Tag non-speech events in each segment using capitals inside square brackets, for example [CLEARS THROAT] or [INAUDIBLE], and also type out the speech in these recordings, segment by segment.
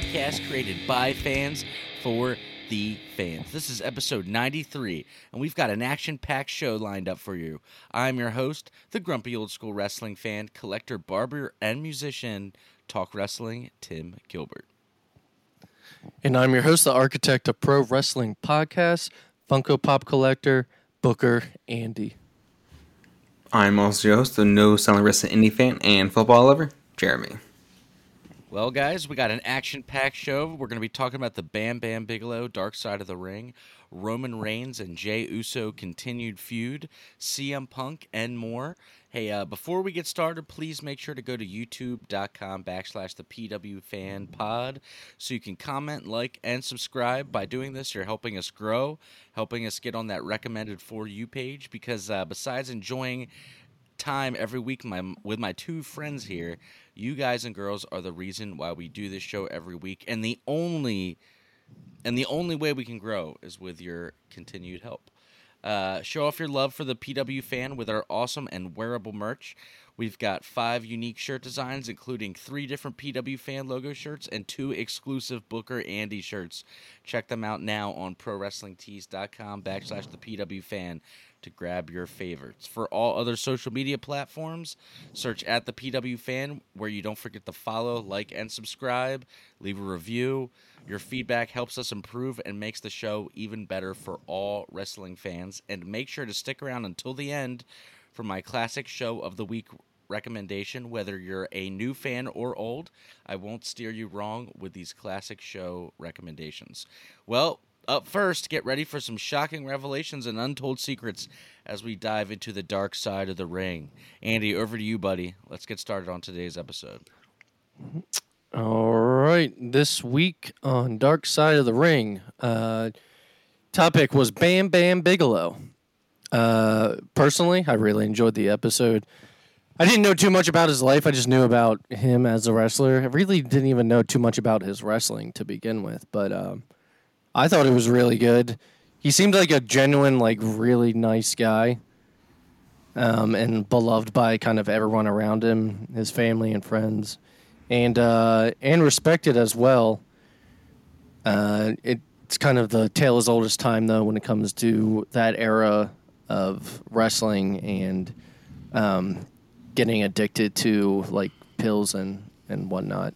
wrestling podcast created by fans for the fans. This is episode 93, and we've got an action packed show lined up for you. I'm your host, the grumpy old school wrestling fan, collector, barber, and musician, Talk Wrestling, Tim Gilbert. And I'm your host, the architect of pro wrestling podcasts, Funko Pop collector, Booker Andy. I'm also your host, the no selling wrestling indie fan and football lover, Jeremy. Well, guys, we got an action packed show. We're going to be talking about the Bam Bam Bigelow Dark Side of the Ring, Roman Reigns and Jey Uso continued feud, CM Punk, and more. Hey, uh, before we get started, please make sure to go to youtube.com backslash the PW Fan Pod so you can comment, like, and subscribe. By doing this, you're helping us grow, helping us get on that recommended for you page because uh, besides enjoying time every week my, with my two friends here. You guys and girls are the reason why we do this show every week, and the only and the only way we can grow is with your continued help. Uh, show off your love for the PW fan with our awesome and wearable merch. We've got five unique shirt designs, including three different PW fan logo shirts and two exclusive Booker Andy shirts. Check them out now on ProWrestlingTees.com backslash the PW fan to grab your favorites. For all other social media platforms, search at the PW Fan, where you don't forget to follow, like, and subscribe. Leave a review. Your feedback helps us improve and makes the show even better for all wrestling fans. And make sure to stick around until the end for my classic show of the week recommendation. Whether you're a new fan or old, I won't steer you wrong with these classic show recommendations. Well, up first, get ready for some shocking revelations and untold secrets as we dive into the dark side of the ring. Andy, over to you, buddy. Let's get started on today's episode. All right, this week on Dark Side of the Ring, uh, topic was Bam Bam Bigelow. Uh, personally, I really enjoyed the episode. I didn't know too much about his life. I just knew about him as a wrestler. I really didn't even know too much about his wrestling to begin with, but um, I thought it was really good. He seemed like a genuine, like really nice guy, um, and beloved by kind of everyone around him, his family and friends, and uh, and respected as well. Uh, it's kind of the tale as old as time, though, when it comes to that era of wrestling and um, getting addicted to like pills and and whatnot.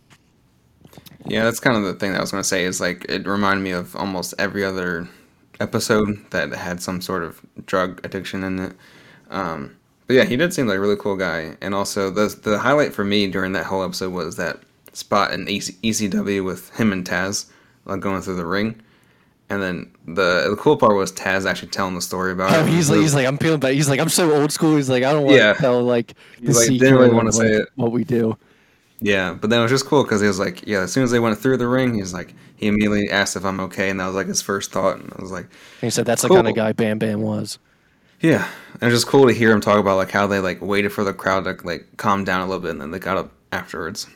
Yeah, that's kind of the thing that I was going to say is like it reminded me of almost every other episode that had some sort of drug addiction in it. Um, but yeah, he did seem like a really cool guy. And also, the the highlight for me during that whole episode was that spot in EC, ECW with him and Taz like going through the ring. And then the the cool part was Taz actually telling the story about Oh, it. he's like, he's like, I'm feeling bad. He's like, I'm so old school. He's like, I don't want Yeah. to tell like the He's like, secret didn't really of, wanna say it. what we do. Yeah, but then it was just cool because he was like, yeah, as soon as they went through the ring, he's like, he immediately asked if I'm okay, and that was like his first thought. And I was like, And he said that's Cool. the kind of guy Bam Bam was. yeah, and it was just cool to hear him talk about like how they like waited for the crowd to like calm down a little bit, and then they got up afterwards.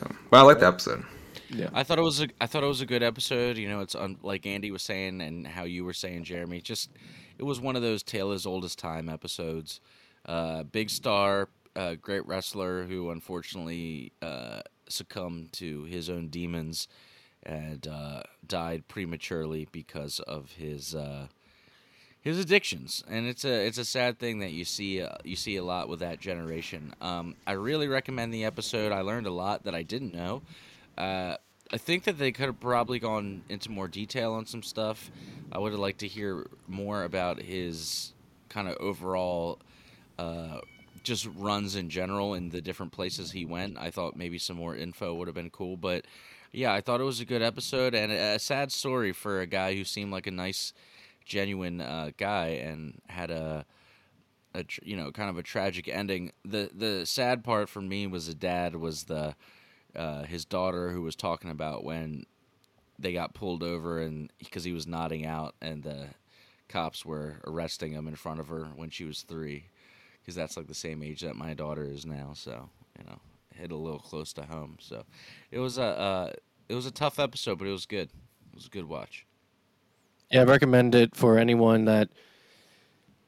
So, but I like the episode. Yeah, I thought it was a I thought it was a good episode. You know, it's un, like Andy was saying and how you were saying, Jeremy. Just it was one of those tale as old as time episodes. Uh, big star, uh, great wrestler who unfortunately uh, succumbed to his own demons and uh, died prematurely because of his uh, his addictions, and it's a it's a sad thing that you see uh, you see a lot with that generation. Um, I really recommend the episode. I learned a lot that I didn't know. Uh, I think that they could have probably gone into more detail on some stuff. I would have liked to hear more about his kind of overall uh, just runs in general in the different places he went. I thought maybe some more info would have been cool, but yeah, I thought it was a good episode and a sad story for a guy who seemed like a nice, genuine uh, guy and had a, a you know kind of a tragic ending. the The sad part for me was the dad was the uh, his daughter who was talking about when they got pulled over and because he was nodding out and the cops were arresting him in front of her when she was three because that's like the same age that my daughter is now so you know hit a little close to home so it was a uh, it was a tough episode but it was good it was a good watch Yeah, I recommend it for anyone that,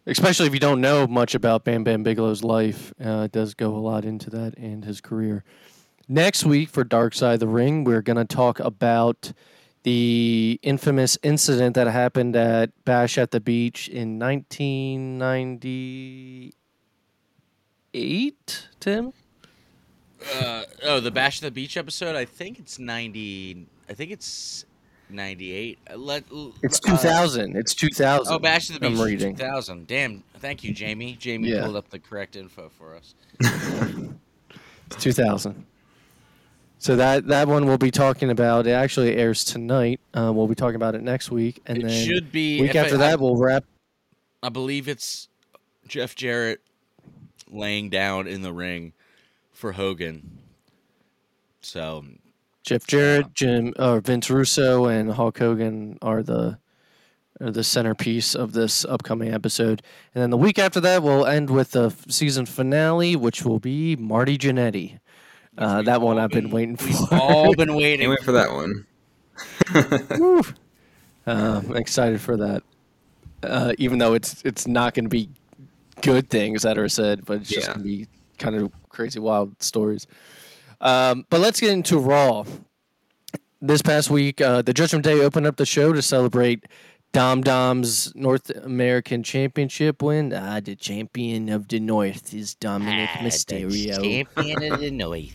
especially if you don't know much about Bam Bam Bigelow's life. Uh, it does go a lot into that and his career. Next week for Dark Side of the Ring, we're going to talk about the infamous incident that happened at Bash at the Beach in 1998. Tim? Uh, oh, the Bash at the Beach episode. I think it's ninety. I think it's ninety-eight. Uh, Let It's uh, 2000. it's 2000. oh, Bash at the Beach. I'm reading. Two thousand. Damn. Thank you, Jamie. Jamie Yeah. pulled up the correct info for us. [LAUGHS] It's 2000. So that that one we'll be talking about. It actually airs tonight. Uh, we'll be talking about it next week, and it then should be week if I- after I- that we'll wrap. I believe it's Jeff Jarrett laying down in the ring for Hogan. So Jeff Jarrett, Jim, or Vince Russo, and Hulk Hogan are the are the centerpiece of this upcoming episode. And then the week after that, we'll end with the season finale, which will be Marty Jannetty. Uh, that one I've been waiting for. We've all been [LAUGHS] Can't waiting. wait for that one. Uh, I'm excited for that. Uh, even though it's it's not going to be good things that are said, but it's just Yeah. going to be kind of crazy, wild stories. Um, but let's get into Raw. This past week, uh, the Judgment Day opened up the show to celebrate Dom Dom's North American Championship win. Ah, the champion of the North is Dominic Ah, Mysterio. Champion of the [LAUGHS] North.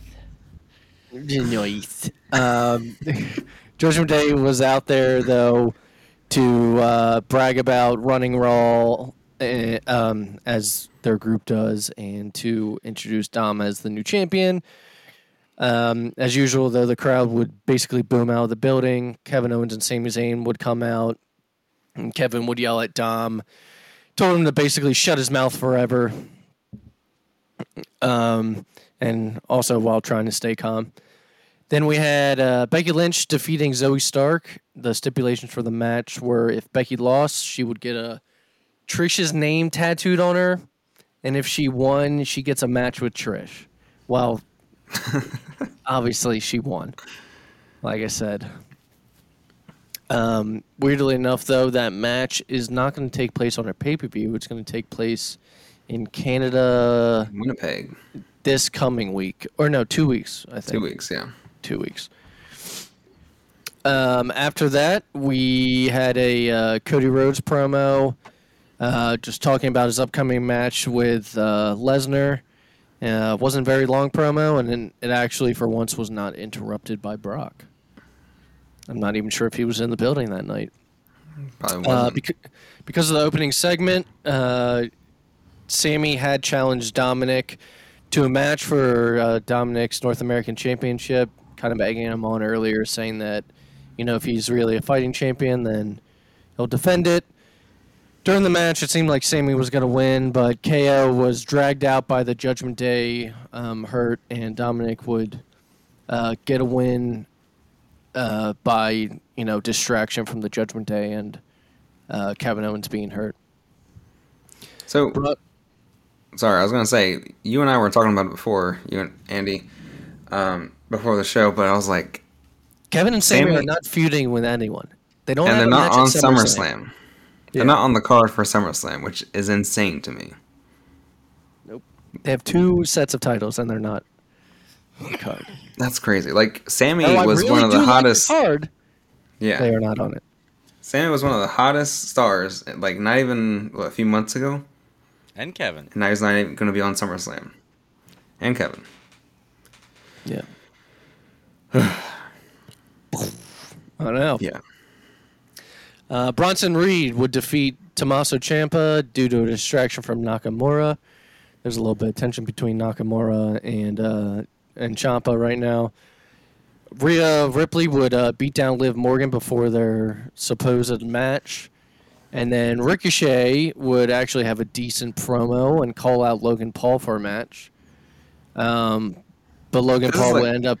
Nice. Um, [LAUGHS] Judgment Day was out there though to uh, brag about running Raw, uh, um, as their group does, and to introduce Dom as the new champion. Um, as usual, though, the crowd would basically boom out of the building. Kevin Owens and Sami Zayn would come out, and Kevin would yell at Dom, told him to basically shut his mouth forever. Um, and also while trying to stay calm. Then we had uh, Becky Lynch defeating Zoey Stark. The stipulations for the match were if Becky lost, she would get a Trish's name tattooed on her, and if she won, she gets a match with Trish. Well, [LAUGHS] obviously she won. Like I said. Um, weirdly enough, though, that match is not going to take place on a pay per view. It's going to take place in Canada Winnipeg, this coming week, or no, two weeks. I think two weeks. Yeah. two weeks. Um, after that, we had a uh, Cody Rhodes promo, uh, just talking about his upcoming match with uh, Lesnar. Uh, wasn't very long promo, and then it actually, for once, was not interrupted by Brock. I'm not even sure if he was in the building that night. Probably Uh, because, because of the opening segment, uh, Sami had challenged Dominic to a match for uh, Dominic's North American Championship, kind of egging him on earlier, saying that, you know, if he's really a fighting champion, then he'll defend it. During the match, it seemed like Sami was going to win, but KO was dragged out by the Judgment Day um, hurt, and Dominic would uh, get a win uh, by you know distraction from the Judgment Day and uh, Kevin Owens being hurt. so But sorry, I was gonna say you and I were talking about it before, you and Andy, um, before the show, but I was like, Kevin and Sami, Sami- are not feuding with anyone. They don't. and have they're a not match on at SummerSlam. Yeah. They're not on the card for SummerSlam, which is insane to me. Nope. They have two sets of titles, and they're not on the card. That's crazy. Like Sami Oh, was really one of do the like hottest. card. yeah, They are not on it. Sami was one of the hottest stars. Like not even what, a few months ago, And Kevin. and now he's not even going to be on SummerSlam. And Kevin. Yeah. [SIGHS] I don't know. Yeah. Uh, Bronson Reed would defeat Tommaso Ciampa due to a distraction from Nakamura. There's a little bit of tension between Nakamura and uh, and Ciampa right now. Rhea Ripley would uh, beat down Liv Morgan before their supposed match, and then Ricochet would actually have a decent promo and call out Logan Paul for a match. Um, but Logan This Paul like- would end up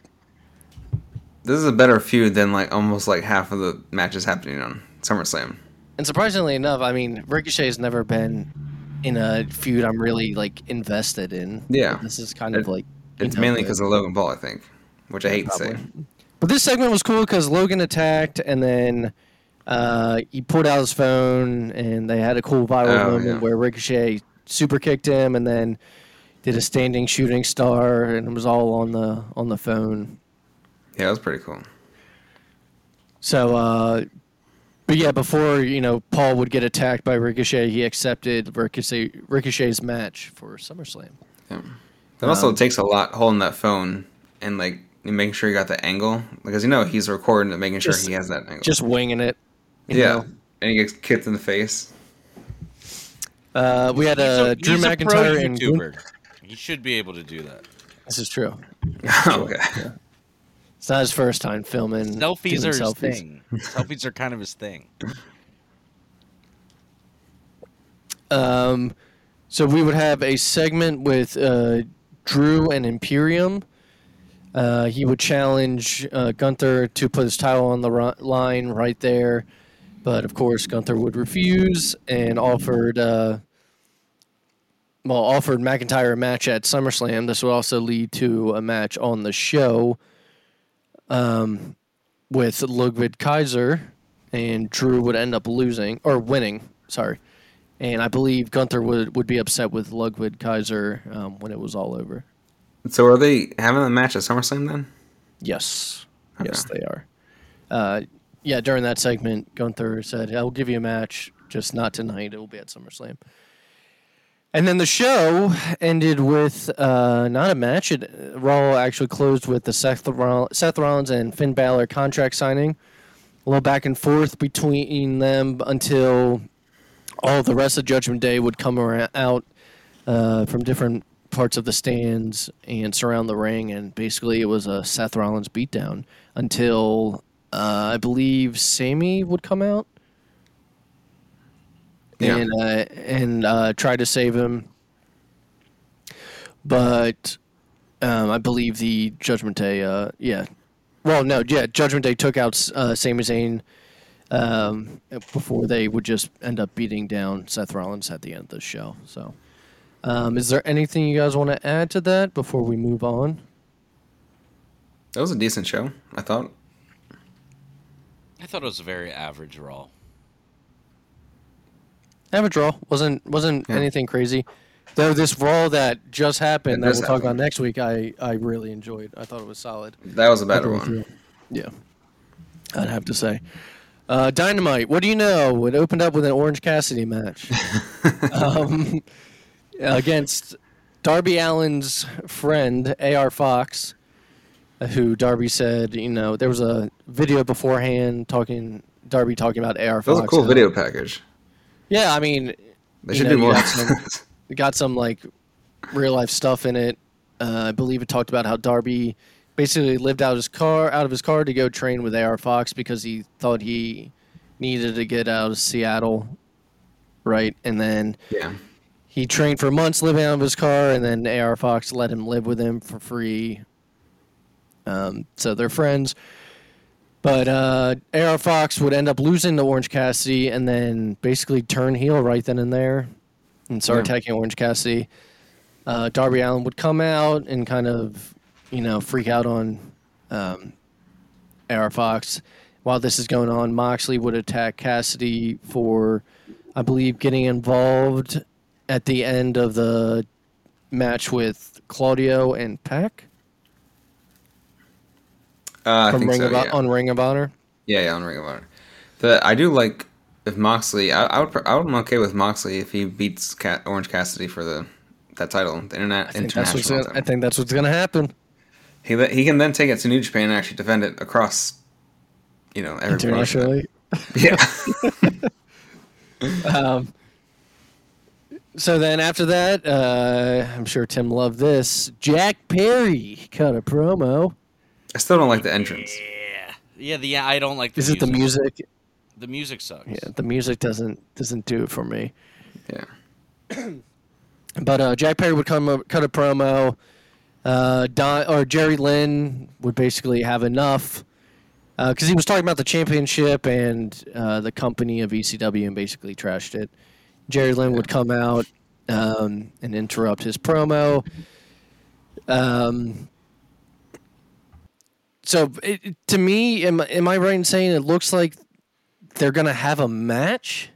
This is a better feud than like almost like half of the matches happening on SummerSlam. And surprisingly enough, I mean, Ricochet's never been in a feud I'm really like invested in. Yeah. this is kind of like It's mainly because of Logan Paul, I think, which I hate to say. But this segment was cool because Logan attacked, and then uh, he pulled out his phone, and they had a cool viral Oh, moment yeah. where Ricochet super kicked him, and then did a standing shooting star, and it was all on the on the phone. Yeah, it was pretty cool. So, uh, but yeah, before you know Paul would get attacked by Ricochet, he accepted Ricochet Ricochet's match for SummerSlam. Yeah. It also Um, takes a lot holding that phone and like making sure you got the angle because you know he's recording it, making sure Just- he has that angle. Just winging it. you yeah, know. and he gets kicked in the face. Uh, we had He's uh, a, Drew he's a pro McIntyre and YouTuber. He should be able to do that. this is true. [LAUGHS] okay. It's not his first time filming. Selfies are his selfies. thing. Selfies are kind of his thing. Um, so we would have a segment with uh, Drew and Imperium. Uh, he would challenge uh, Gunther to put his title on the line right there, but of course Gunther would refuse and offered uh, well offered McIntyre a match at SummerSlam. This would also lead to a match on the show um, with Ludwig Kaiser, and Drew would end up losing or winning. Sorry and I believe Gunther would, would be upset with Ludwig Kaiser um, when it was all over. So are they having a match at SummerSlam then? Yes, yes, they are. Uh, yeah, during that segment, Gunther said, "I will give you a match, just not tonight. It will be at SummerSlam." And then the show ended with uh, not a match. It, Raw actually closed with the Seth, Roll- Seth Rollins and Finn Balor contract signing. A little back and forth between them until all the rest of Judgment Day would come around, out uh, from different parts of the stands and surround the ring, and basically it was a Seth Rollins beatdown until uh, I believe Sami would come out Yeah. and uh, and uh, try to save him, but um, I believe the Judgment Day, uh, yeah, well, no, yeah, Judgment Day took out uh, Sami Zayn um, before they would just end up beating down Seth Rollins at the end of the show. So, um, is there anything you guys want to add to that before we move on? That was a decent show, I thought. I thought it was a very average Raw. Average draw wasn't wasn't Yeah. anything crazy. Though this Raw that just happened that we'll talk about next week, I I really enjoyed. I thought it was solid. That was a better All the way one. through. Yeah, I'd have to say. Uh, Dynamite. What do you know? It opened up with an Orange Cassidy match [LAUGHS] um, against Darby Allin's friend AR Fox, who Darby said, you know, there was a video beforehand talking Darby talking about AR That was Fox. a cool video package. Yeah, I mean, They should know, do more. got some- [LAUGHS] it got some like real life stuff in it. Uh, I believe it talked about how Darby basically lived out his car out of his car to go train with AR Fox because he thought he needed to get out of Seattle, right? And then yeah. he trained for months living out of his car, and then AR Fox let him live with him for free. Um, so they're friends. But uh, AR Fox would end up losing to Orange Cassidy and then basically turn heel right then and there and start Yeah. attacking Orange Cassidy. Uh, Darby Allin would come out and kind of, you know, freak out on um, AR Fox. While this is going on, Moxley would attack Cassidy for, I believe, getting involved at the end of the match with Claudio and Peck Uh, I from think Ring so, of, yeah. on Ring of Honor. Yeah, yeah, on Ring of Honor. The I do like if Moxley. I, I would. I would. I'm okay with Moxley if he beats Cat, Orange Cassidy for the that title, the internet I think, that's what's international. gonna, I think that's what's going to happen. He he can then take it to New Japan and actually defend it across, you know, every. Internationally. Yeah, [LAUGHS] Um, so then after that, uh, I'm sure Tim loved this. Jack Perry cut a promo. I still don't like the entrance. Yeah, yeah. The I don't like the Is it the music? The music sucks. Yeah, the music doesn't doesn't do it for me. Yeah, [CLEARS THROAT] But uh, Jack Perry would come up, cut a promo. Uh, Don or Jerry Lynn would basically have enough Uh because he was talking about the championship and uh, the company of ECW and basically trashed it. Jerry Lynn would come out um, and interrupt his promo. Um, so it, to me, am, am I right in saying it looks like they're gonna have a match?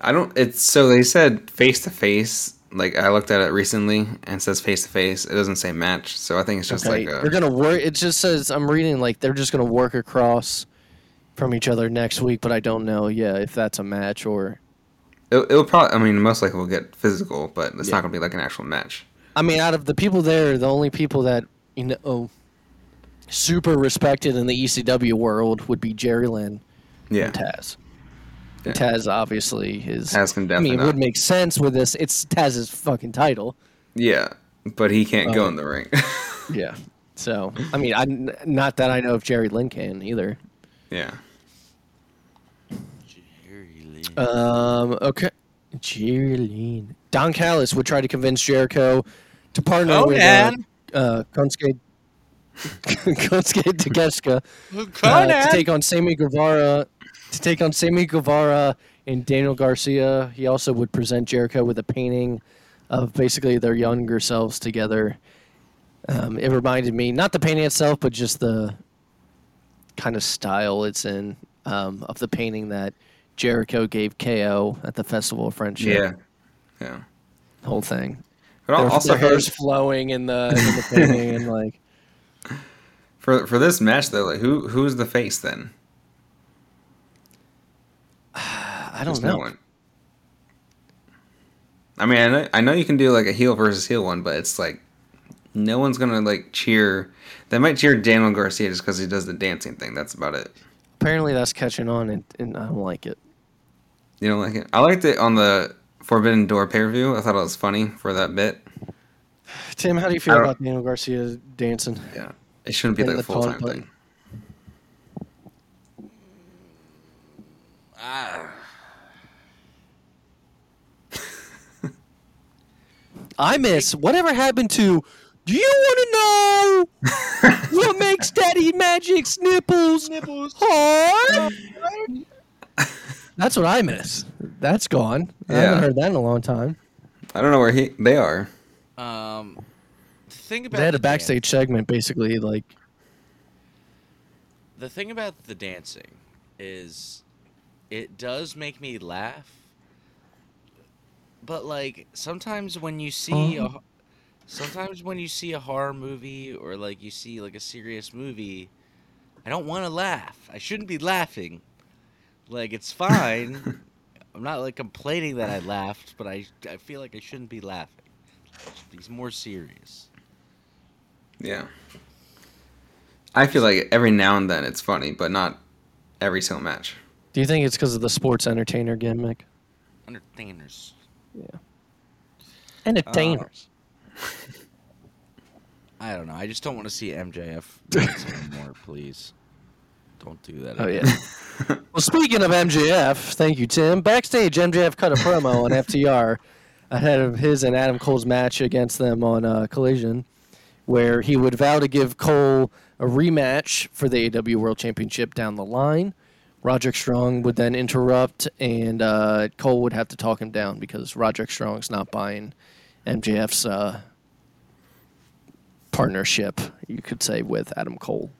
I don't. It's so they said face to face like I looked at it recently and it says face to face. It doesn't say match, so I think it's just Okay, like a, they're gonna work. It just says I'm reading like they're just gonna work across from each other next week, but I don't know. Yeah, if that's a match or. It, it'll probably. I mean, most likely will get physical, but it's Yeah. not gonna be like an actual match. I mean, out of the people there, the only people that you know oh, super respected in the ECW world would be Jerry Lynn Yeah, and Taz. Yeah. Taz obviously is. Taz can definitely. I mean, it not. would make sense with this. It's Taz's fucking title. yeah, but he can't go Uh, in the ring. [LAUGHS] Yeah. So I mean, I'm not that I know if Jerry Lynn can either. yeah, Jerry Lee. Um. Okay. Jerry Lynn. Don Callis would try to convince Jericho to partner Oh, with uh, uh, Konosuke Konosuke Takeshita uh, to take on Sammy Guevara to take on Sammy Guevara and Daniel Garcia. He also would present Jericho with a painting of basically their younger selves together. Um, it reminded me not the painting itself, but just the kind of style it's in um, of the painting that Jericho gave KO at the Festival of Friendship. yeah, yeah. whole thing. But Their, also their hair's flowing in the, in the painting and like for for this match though, like who who's the face then? [SIGHS] I don't know. no one. I mean, I know, I know you can do like a heel versus heel one, but it's like no one's gonna like cheer. They might cheer Daniel Garcia just because he does the dancing thing. That's about it. Apparently that's catching on and, and I don't like it. You don't like it? I liked it on the Forbidden Door pay per view. I thought it was funny for that bit. [SIGHS] Tim, how do you feel about Daniel Garcia dancing? Yeah, it shouldn't be And like a the full time thing. Ah, I miss whatever happened to. Do you want to know what makes Daddy Magic's nipples nipples. hard? [LAUGHS] That's what I miss. That's gone. I haven't heard that in a long time. I don't know where he they are. um, think about They had the a backstage segment, basically like the thing about the dancing is it does make me laugh but like sometimes when you see a, Uh-huh. sometimes when you see a horror movie or like you see like a serious movie i don't want to laugh. I shouldn't be laughing. Like it's fine. [LAUGHS] I'm not like complaining that i laughed but i i feel like i shouldn't be laughing. He's more serious Yeah. I feel like every now and then it's funny, but not every single match. Do you think it's because of the sports entertainer gimmick? entertainers Yeah. Entertainers. [LAUGHS] I don't know. I just don't want to see MJF [LAUGHS] dance anymore, please. Don't do that. oh yeah. [LAUGHS] well, speaking of MJF, thank you, Tim. Backstage, MJF cut a promo on FTR ahead of his and Adam Cole's match against them on uh, Collision, where he would vow to give Cole a rematch for the AEW World Championship down the line. Roderick Strong would then interrupt, and uh, Cole would have to talk him down because Roderick Strong's not buying MJF's uh, partnership, you could say, with Adam Cole.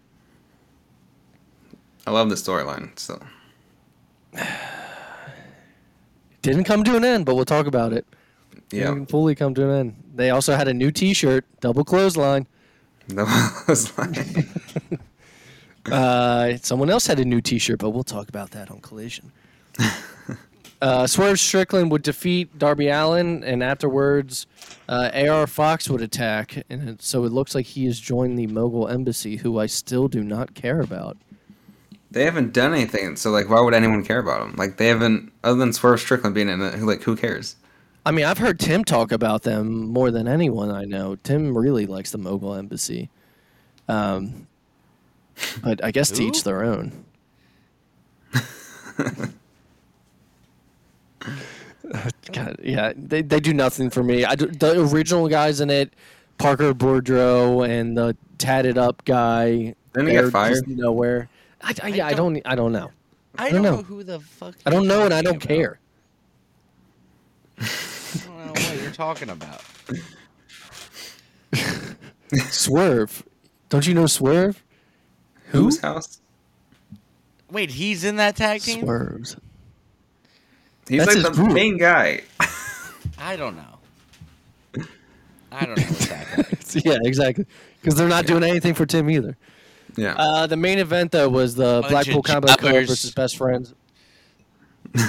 I love the storyline. So [SIGHS] Didn't come to an end, but we'll talk about it. yeah, Didn't fully come to an end. They also had a new T-shirt, double clothesline. was [LAUGHS] like Uh, someone else had a new T-shirt, but we'll talk about that on Collision. [LAUGHS] uh, Swerve Strickland would defeat Darby Allin, and afterwards, uh, AR Fox would attack, and it, so it looks like he has joined the Mogul Embassy, who I still do not care about. they haven't done anything. So like, why would anyone care about them? Like they haven't, other than Swerve Strickland being in it. Like who cares? I mean, I've heard Tim talk about them more than anyone I know. Tim really likes the Mogul Embassy. Um, but I guess to each their own. [LAUGHS] God, yeah, they, they do nothing for me. I do, the original guys in it, Parker Boudreaux and the tatted up guy. Didn't he get they're fired? Nowhere. I, I, yeah, I don't- don't. I don't know. I don't don't, know. know. who the fuck. I you're don't know, and I don't about. care. [LAUGHS] I don't know what you're talking about. Swerve. Don't you know Swerve? Who? Whose house? Wait, he's in that tag team? Swerves. He's That's like the group. main guy. I don't know. I don't know what's [LAUGHS] happening. yeah, exactly. Because they're not doing anything for Tim either. Yeah. Uh, the main event though was the Bunch Blackpool Combat Club versus Best Friends. [LAUGHS]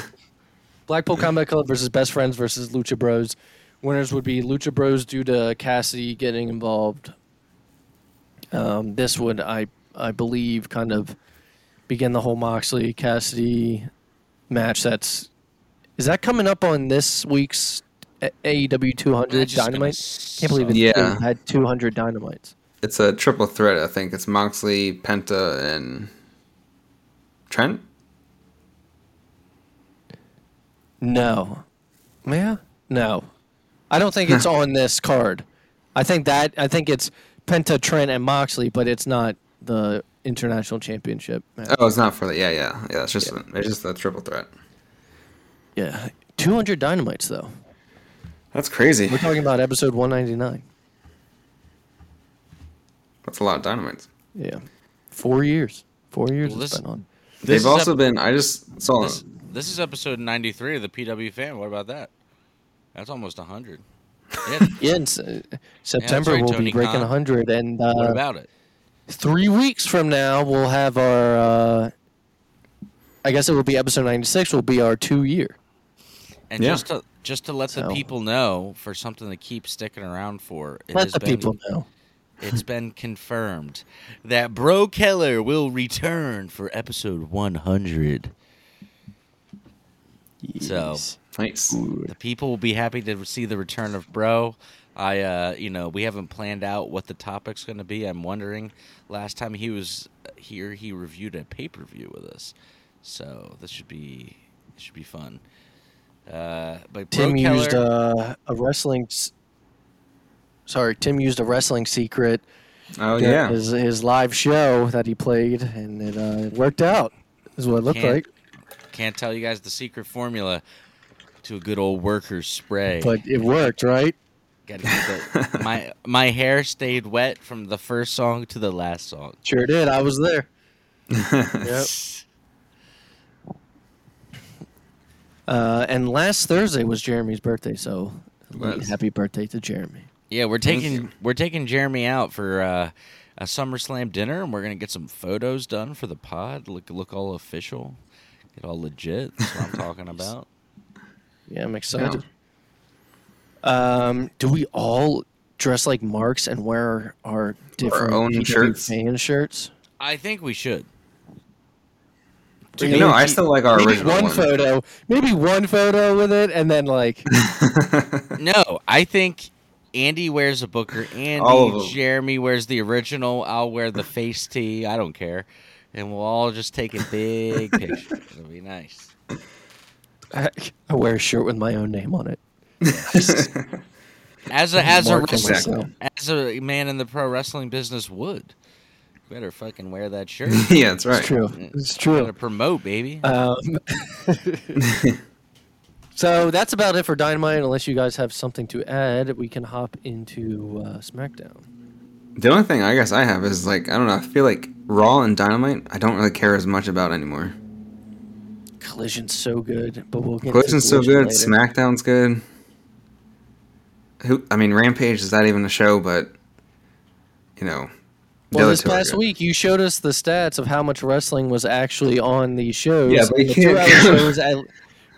Blackpool Combat Club versus Best Friends versus Lucha Bros. Winners would be Lucha Bros due to Cassidy getting involved. Um, this would, I I believe, kind of begin the whole Moxley Cassidy match. That's is that coming up on this week's AEW 200 That's just Dynamite? Can't believe it Yeah. they had 200 Dynamites. It's a triple threat, I think. It's Moxley, Penta, and Trent. No. Yeah? No. I don't think it's on this card. I think that I think it's Penta, Trent, and Moxley, but it's not the international championship. match. Oh, it's not for the. Yeah, yeah, yeah. It's just it's just a triple threat. Yeah. 200 dynamites though. That's crazy. We're talking about episode 199. That's a lot of dynamites. Yeah. 4 years. 4 years Well, it's this- been on. They've also ep- been. I just saw. This, this is episode 93 of the PW fan. What about that? That's almost 100. [LAUGHS] Yeah. Yeah, September right, we'll Tony be breaking Khan. 100 and uh, what about it? 3 weeks from now we'll have our uh, I guess it will be episode 96 will be our 2 year. And Yeah. just to just to let the people know, for something to keep sticking around for, it Let the been, people know. It's been confirmed that Bro Keller will return for episode 100. So Yes. Nice. the people will be happy to see the return of Bro. I, uh, you know, we haven't planned out what the topic's going to be. I'm wondering. Last time he was here, he reviewed a pay per view with us, so this should be this should be fun. Uh, but Bro Tim used uh, a wrestling. Sorry, Tim used a wrestling secret. Oh at yeah. his his live show that he played, and it uh, worked out. Is what it looked Can't- like. Can't tell you guys the secret formula to a good old worker's spray. But it worked, right? Gotta keep it. [LAUGHS] my my hair stayed wet from the first song to the last song. Sure did. I was there. [LAUGHS] Yep. Uh, and last Thursday was Jeremy's birthday, so Was. happy birthday to Jeremy. Yeah, we're taking we're taking Jeremy out for uh, a SummerSlam dinner, and we're gonna get some photos done for the pod. Look look all official, get all legit. That's what I'm talking [LAUGHS] about. Yeah, I'm excited. Um, do we all dress like marks and wear our different own PW shirts? fan shirts? I think we should. You know, I still like our maybe original one one. photo, maybe one photo with it, and then like [LAUGHS] No, I think Andy wears a Booker. Andy, All of them. Jeremy wears the original. I'll wear the face tee. I don't care, and we'll all just take a big [LAUGHS] picture. It'll be nice. I, I wear a shirt with my own name on it. As a [LAUGHS] as a wrestler, myself. as a man in the pro wrestling business would. Better fucking wear that shirt. [LAUGHS] yeah, that's right. It's true. It's Gotta promote, baby. Um, [LAUGHS] so that's about it for Dynamite. Unless you guys have something to add, we can hop into uh, SmackDown. The only thing I guess I have is like I don't know. I feel like Raw and Dynamite I don't really care as much about anymore. Collision's so good, but we'll get Collision's to so good. later. SmackDown's good. Who? I mean, Rampage is not even a show, but you know. Well, this past good. week you showed us the stats of how much wrestling was actually on these shows. Yeah, but you the can't two-hour [LAUGHS] shows, at,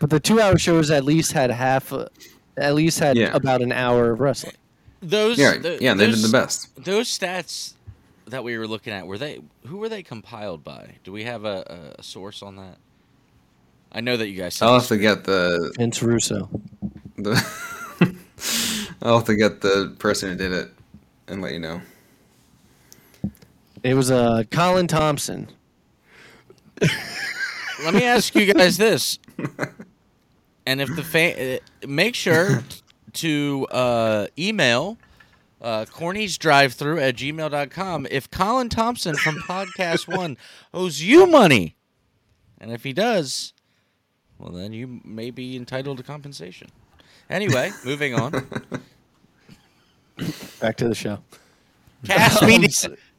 but the two-hour shows at least had half, uh, at least had Yeah. about an hour of wrestling. those, Yeah, th- yeah, they did those- the best. Those stats that we were looking at were they? Who were they compiled by? Do we have a, a, a source on that? I know that you guys. I'll have to get the Vince Russo. the. [LAUGHS] I'll have to get the person who did it and let you know. It was uh, Colin Thompson. Let me ask you guys this. And if the fan, uh, make sure to uh, email uh, Corny's drive through at gmail.com if Colin Thompson from Podcast One owes you money. And if he does, well, then you may be entitled to compensation. Anyway, [LAUGHS] moving on. Back to the show. Cast Um, Media,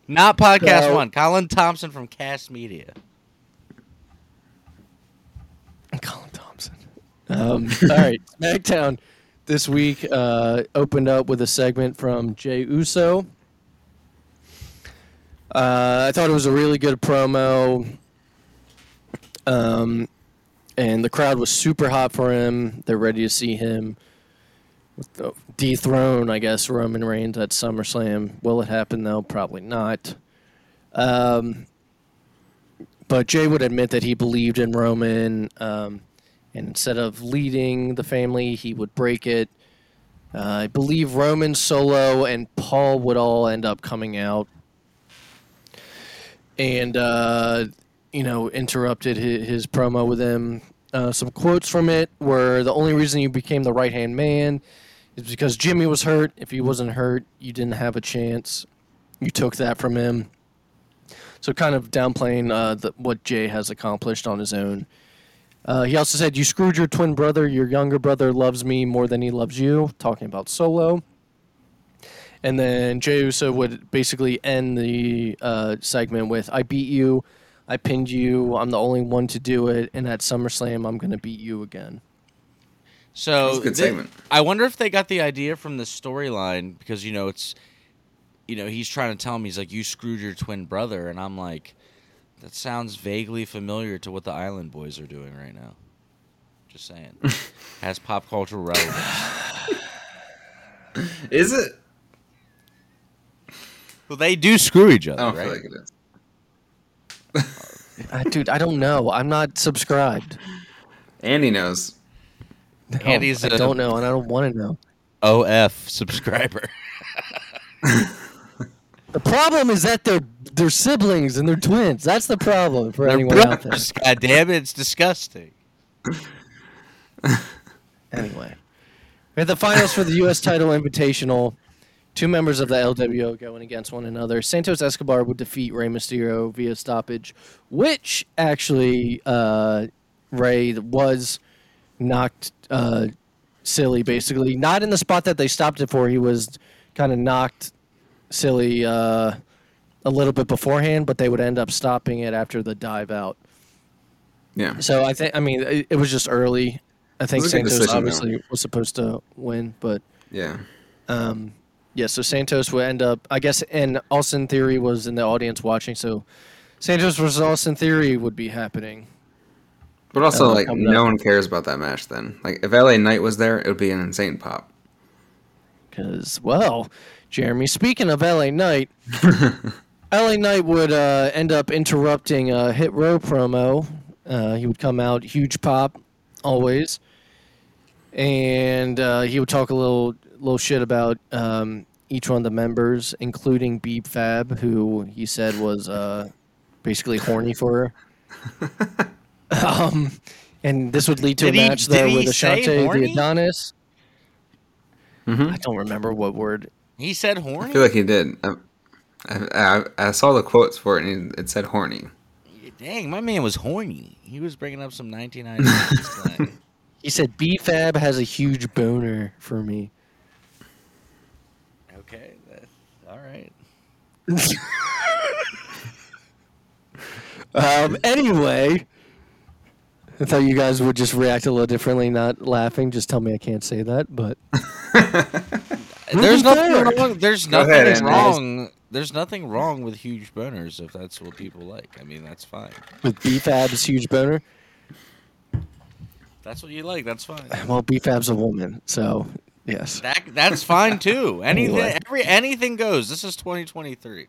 not Podcast so- One. Colin Thompson from Cast Media. Colin Thompson. Um, [LAUGHS] all right, SmackDown. this week uh, opened up with a segment from Jey Uso. Uh, I thought it was a really good promo. Um, and the crowd was super hot for him. They're ready to see him dethrone, I guess, Roman Reigns at SummerSlam. Will it happen though? Probably not. Um, but Jey would admit that he believed in Roman, um, and instead of leading the family, he would break it. Uh, I believe Roman, Solo, and Paul would all end up coming out, and uh, you know, interrupted his, his promo with him. Uh, some quotes from it were the only reason you became the right hand man is because Jimmy was hurt. If he wasn't hurt, you didn't have a chance. You took that from him. So kind of downplaying uh, the, what Jey has accomplished on his own. Uh, he also said, "You screwed your twin brother. Your younger brother loves me more than he loves you." Talking about Solo. And then Jey Uso would basically end the uh, segment with, "I beat you. I pinned you. I'm the only one to do it. And at SummerSlam, I'm going to beat you again." So good they- segment. I wonder if they got the idea from the storyline because you know it's, you know, he's trying to tell me he's like you screwed your twin brother, and I'm like, that sounds vaguely familiar to what the Island Boys are doing right now. Just saying, [LAUGHS] has pop cultural relevance. Is it? Well, they do screw each other, oh, I don't right? feel like it is. I, dude, I don't know. I'm not subscribed. Andy knows. No, Andy's I a- don't know, and I don't want to know. OF subscriber. The problem is that they're they're siblings and they're twins. That's the problem for They're anyone out there. God damn it, it's disgusting. Anyway, we had the finals for the U.S. title invitational. Two members of the LWO going against one another. Santos Escobar would defeat Rey Mysterio via stoppage, which actually uh, Rey was knocked uh, silly, basically. Not in the spot that they stopped it for. He was kind of knocked silly uh, a little bit beforehand, but they would end up stopping it after the dive out. Yeah. So I think I mean it, it was just early. I think It was a good Santos decision, obviously was supposed to win, but Yeah. um, yeah. So Santos would end up, I guess, and Austin Theory was in the audience watching. So Santos versus Austin Theory would be happening. But also, Uh, like, no up. one cares about that match then. Like, if LA Knight was there, it would be an insane pop. Because, well, Jeremy, speaking of LA Knight, [LAUGHS] LA Knight would uh, end up interrupting a Hit Row promo. Uh, he would come out, huge pop, always. And uh, he would talk a little little shit about um, each one of the members, including B-Fab, who he said was uh, basically horny for her. [LAUGHS] um, and this would lead to Did a match did there with say Ashante the horny? Adonis. Mhm. I don't remember what word He said Horny. I feel like he did. I, I, I saw the quotes for it, and it said horny. Dang, my man was horny. He was bringing up some 1990s slang. [LAUGHS] He said B-Fab has a huge boner for me. Okay, that, all right. Um, anyway, I thought you guys would just react a little differently, not laughing. Just tell me I can't say that, but [LAUGHS] There's nothing forward. wrong. There's Go nothing ahead, wrong. There's nothing wrong with huge boners if that's what people like. I mean, that's fine. with B-Fab's huge boner, That's what you like. That's fine. well, B-Fab's a woman, so yes. That that's fine too. [LAUGHS] Anything, every anything goes. This is 2023.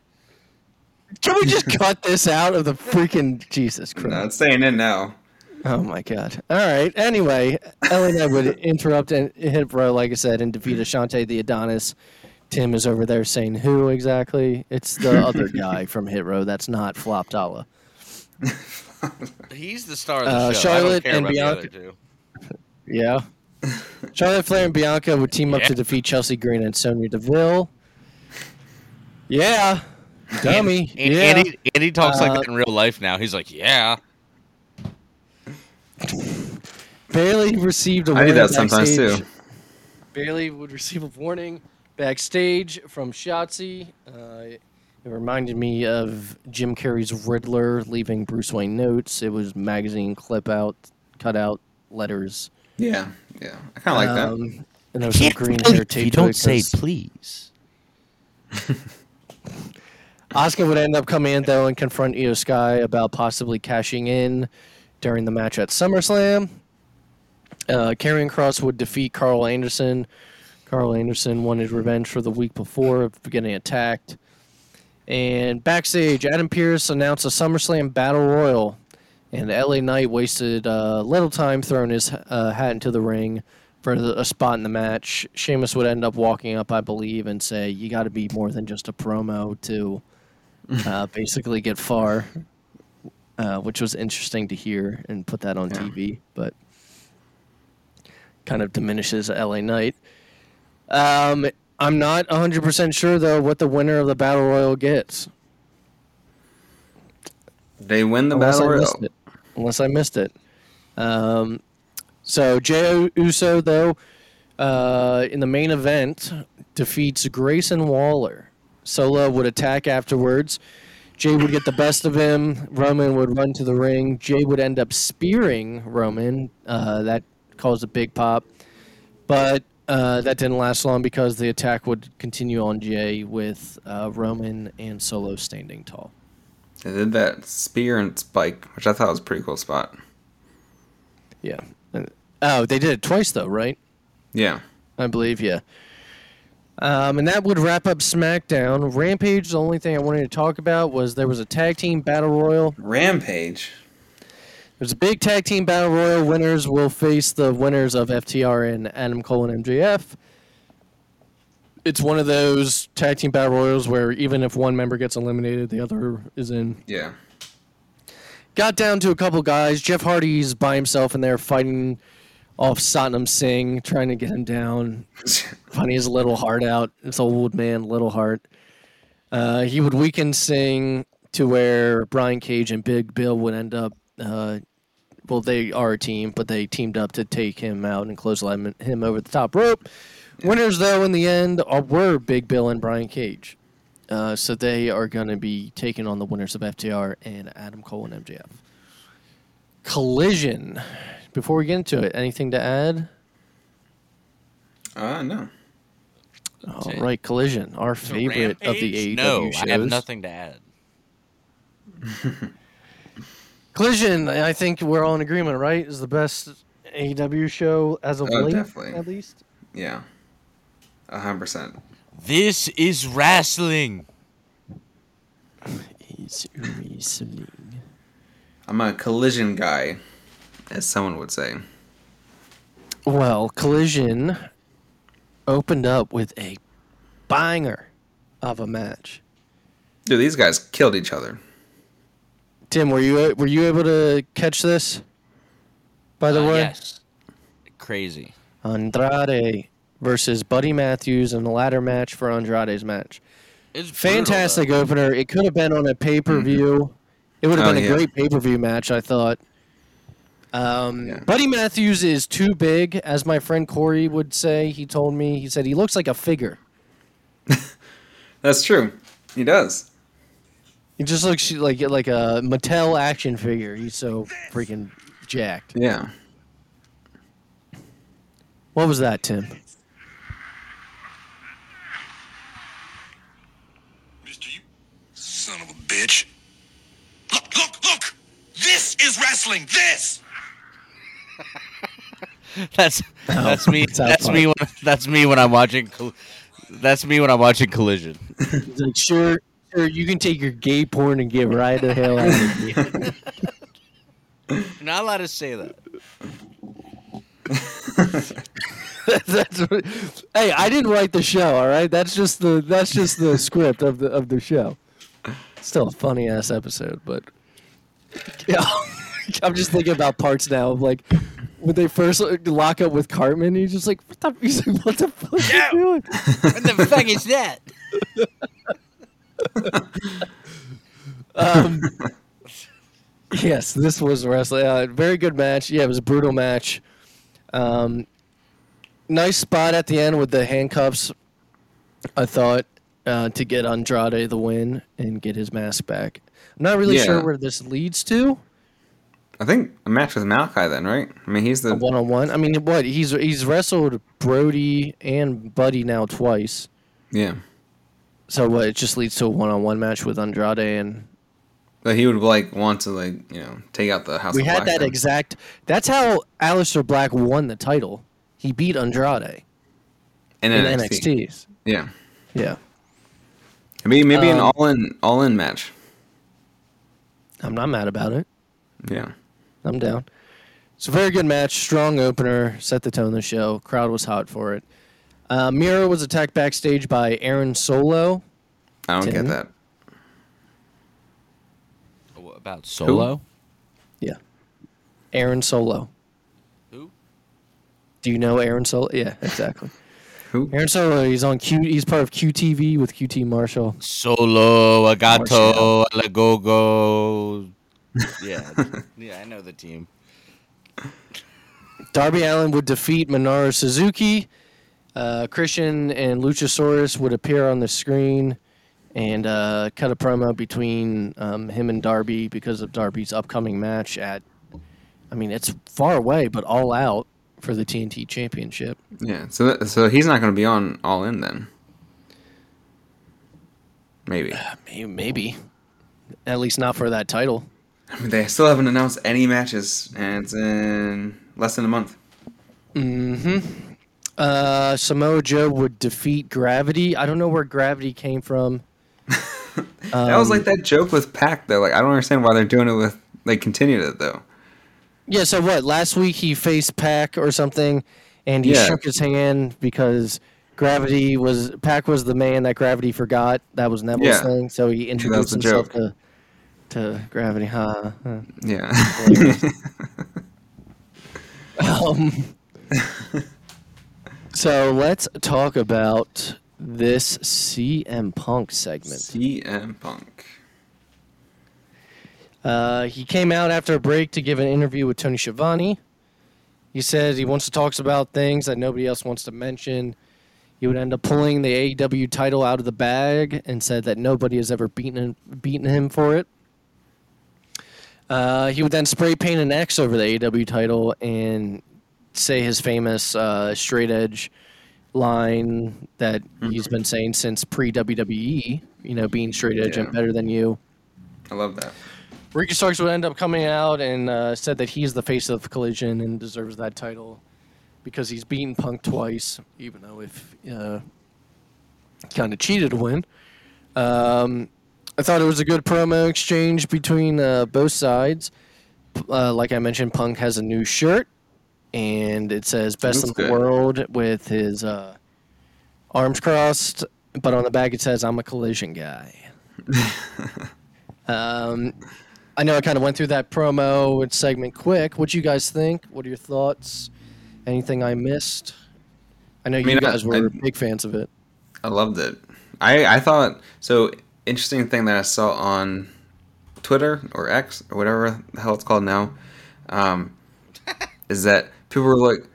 Can we just cut this out of the freaking Jesus Christ? No, it's staying in now. Oh my god. All right. Anyway, Elena would [LAUGHS] interrupt and Hit Row, like I said, and defeat Ashante the Adonis. Tim is over there saying who exactly? It's the [LAUGHS] other guy from Hit Row. That's not Flop Dollar. He's the star of the Uh, show. Charlotte I don't care and about the Bianca- other two. Yeah. Charlotte Flair and Bianca would team up Yeah. to defeat Chelsea Green and Sonya Deville. Yeah. Dummy. And, yeah. Andy, Andy talks like Uh, that in real life now. He's like, yeah. Bayley received a I do warning that sometimes, too. Bayley would receive a warning backstage from Shotzi. Uh, it reminded me of Jim Carrey's Riddler leaving Bruce Wayne notes. It was magazine clip out, cut out letters. Yeah, yeah. I kind of like that. Um, and there was some green hair tape. you don't say say 'cause please. [LAUGHS] Asuka would end up coming in though and confront Iyo Sky about possibly cashing in during the match at SummerSlam. Uh, Karrion Kross would defeat Karl Anderson. Karl Anderson wanted revenge for the week before of getting attacked. And backstage, Adam Pearce announced a SummerSlam Battle Royal, and LA Knight wasted uh, little time throwing his uh, hat into the ring for the, a spot in the match. Sheamus would end up walking up, I believe, and say, "You got to be more than just a promo to [LAUGHS] uh, basically get far," uh, which was interesting to hear and put that on Yeah. TV, but kind of diminishes LA Knight. Um, I'm not 100% sure, though, what the winner of the Battle Royal gets. They win the unless battle royal. Unless I missed it. Um, so Jey Uso, though, uh, in the main event, defeats Grayson Waller. Solo would attack afterwards. Jey would get the best of him. Roman would run to the ring. Jey would end up spearing Roman. Uh, that caused a big pop. But uh, that didn't last long because the attack would continue on Jey with uh, Roman and Solo standing tall. They did that spear and spike, which I thought was a pretty cool spot. Yeah. Oh, they did it twice though, right? Yeah. I believe, yeah. Um, and that would wrap up SmackDown. Rampage. The only thing I wanted to talk about was there was a tag team battle royal. Rampage. There's a big tag team battle royal. Winners will face the winners of FTR and Adam Cole and MJF. It's one of those tag team battle royals where even if one member gets eliminated, the other is in. Yeah. Got down to a couple guys. Jeff Hardy's by himself in there fighting off Satnam Singh, trying to get him down. [LAUGHS] Funny his little heart out. It's old man, little heart. Uh, he would weaken Singh to where Brian Cage and Big Bill would end up. Uh, well, they are a team, but they teamed up to take him out and clothesline him over the top rope. Winners, though, in the end, are, were Big Bill and Brian Cage. Uh, so they are going to be taking on the winners of FTR and Adam Cole and MJF. Collision. Before we get into it, anything to add? Uh, no. All it. right, Collision, our favorite of the AEW no, shows. I have nothing to add. [LAUGHS] Collision, I think we're all in agreement, right? Is the best AEW show as of Oh, late, definitely. at least. Yeah. A hundred percent. This is wrestling. Is wrestling. I'm a collision guy, as someone would say. Well, Collision opened up with a banger of a match. Dude, these guys killed each other. Tim, were you were you able to catch this? By the Uh, way, yes. Crazy. Andrade versus Buddy Matthews in the ladder match for Andrade's match. It's brutal, Fantastic though. opener. It could have been on a pay per view. It would have Oh, been a yeah. great pay per view match, I thought. Um, Yeah. Buddy Matthews is too big, as my friend Corey would say. He told me, he said he looks like a figure. [LAUGHS] That's true. He does. He just looks like like a Mattel action figure. He's so freaking jacked. Yeah. What was that, Tim? Mister, you son of a bitch. Look, look, look! This is wrestling! This! [LAUGHS] That's that's me. South That's me. When, that's me when I'm watching. That's me when I'm watching Collision. He's like, sure, sure, you can take your gay porn and get right the hell out of here. You're [LAUGHS] not allowed to say that. [LAUGHS] that's what, hey, I didn't write the show. All right, that's just the that's just the script of the of the show. Still a funny ass episode, but [LAUGHS] yeah, [LAUGHS] I'm just thinking about parts now of like when they first lock up with Cartman. He's just like, what the, he's like, what the fuck Yeah. are you doing? [LAUGHS] What the fuck is that? Um, yes, this was wrestling. Uh, very good match. Yeah, it was a brutal match. Um, nice spot at the end with the handcuffs. I thought uh, to get Andrade the win and get his mask back. I'm not really Yeah. sure where this leads to. I think a match with Malakai then, right? I mean, he's the One on one. I mean, what he's he's wrestled Brody and Buddy now twice. yeah. So what? It just leads to a one on one match with Andrade, and But he would like want to like you know take out the House. we had Black that then. exact. That's how Aleister Black won the title. He beat Andrade in in NXT. NXT. Yeah, Yeah, maybe maybe an Um, all in all in match. I'm not mad about it. Yeah, I'm down. It's a very good match. Strong opener. Set the tone of the show. Crowd was hot for it. Uh, Miro was attacked backstage by Aaron Solo. I don't Tim? get that. What About Solo? Yeah. Aaron Solo. Who? Do you know Aaron Solo? Yeah, exactly. [LAUGHS] Who? Aaron Solo. He's on Q. He's part of QTV with QT Marshall. Solo, Marshall. Agato, Alagogo. [LAUGHS] Yeah, yeah, I know the team. Darby Allin would defeat Minoru Suzuki. Uh, Christian and Luchasaurus would appear on the screen and uh, cut a promo between um, him and Darby because of Darby's upcoming match at. I mean, it's far away, but all out for the TNT Championship. Yeah, so that, so he's not going to be on All In then. Maybe. May- Maybe, at least not for that title. I mean, they still haven't announced any matches, and it's in less than a month. Mm-hmm. Uh, Samoa Joe would defeat Gravity. I don't know where Gravity came from. [LAUGHS] that was Um, like that joke with Pac though. Like I don't understand why they're doing it with. They continued it though. Yeah, so what? Last week he faced Pac or something, and he Yeah. shook his hand because Gravity was Pac was the man that Gravity forgot. That was Neville's Yeah. thing. So he introduced himself to to Gravity. Huh. huh. Yeah. [LAUGHS] Um, so let's talk about this CM Punk segment. CM Punk. Uh, he came out after a break to give an interview with Tony Schiavone. He said he wants to talk about things that nobody else wants to mention. He would end up pulling the AEW title out of the bag and said that nobody has ever beaten beaten him for it. Uh, he would then spray paint an X over the AEW title and say his famous uh, straight edge line that he's been saying since pre WWE. You know, being straight edge Yeah. and better than you. I love that. Ricky Starks would end up coming out and uh, said that he's the face of Collision and deserves that title because he's beaten Punk twice, even though if uh, kind of cheated to win. Um, I thought it was a good promo exchange between uh, both sides. Uh, like I mentioned, Punk has a new shirt, and it says "Best Looks in the good. World" with his uh, arms crossed, but on the back it says "I'm a Collision guy." [LAUGHS] um, I know I kind of went through that promo and segment quick. What do you guys think? What are your thoughts? Anything I missed? I know you mean, I- guys were I- big fans of it. I loved it. I I thought so. Interesting thing that I saw on Twitter or X or whatever the hell it's called now, um, [LAUGHS] is that people were like,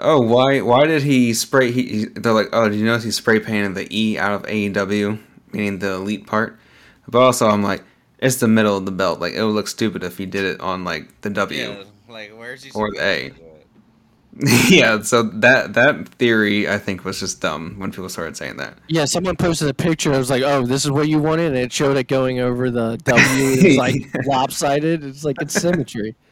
"Oh, why why did he spray?" He, he they're like, "Oh, did you notice he spray painted the E out of AEW, meaning the elite part?" But also, I'm like, it's the middle of the belt. Like it would look stupid if he did it on like the W. like where's he? Or the A. [LAUGHS] yeah, so that that theory I think was just dumb when people started saying that. Yeah, someone posted a picture. I was like, "Oh, this is what you wanted," and it showed it going over the [LAUGHS] W. It's like lopsided. It's like it's symmetry. [LAUGHS]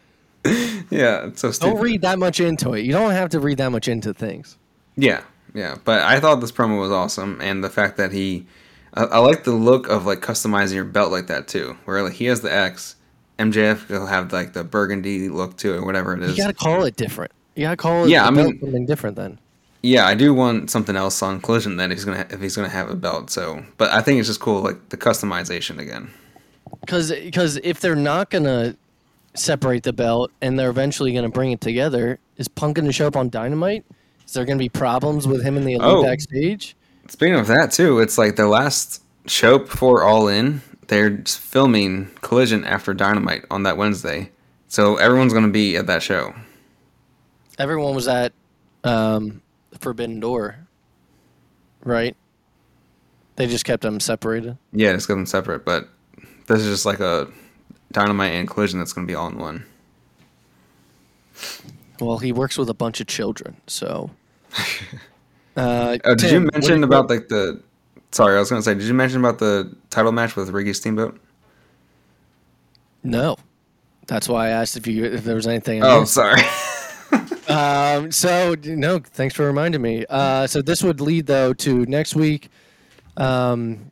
Yeah, it's so stupid. Don't read that much into it. You don't have to read that much into things. Yeah, yeah, but I thought this promo was awesome, and the fact that he, I, I like the look of like customizing your belt like that too, where like he has the X, MJF will have like the burgundy look to it, or whatever it is. You gotta call it different. You gotta call it Yeah, I mean- something different then. Yeah, I do want something else on Collision then if he's gonna if he's gonna have a belt. So, but I think it's just cool like the customization again. Because if they're not gonna separate the belt and they're eventually gonna bring it together, is Punk gonna show up on Dynamite? Is there gonna be problems with him in the elite Oh. backstage? Speaking of that too, it's like the last show before All In. They're filming Collision after Dynamite on that Wednesday, so everyone's gonna be at that show. Everyone was at um, Forbidden Door, right? They just kept them separated. Yeah, it's got them separate, but this is just like a Dynamite and Collision that's gonna be all in one. Well, he works with a bunch of children, so. [LAUGHS] Uh, Oh, did Tim, you mention you- about like the? Sorry, I was gonna say. Did you mention about the title match with Ricky Steamboat? No, that's why I asked if you if there was anything. I Oh, missed. sorry. [LAUGHS] [LAUGHS] Um, so no, thanks for reminding me. Uh, so this would lead though to next week, um,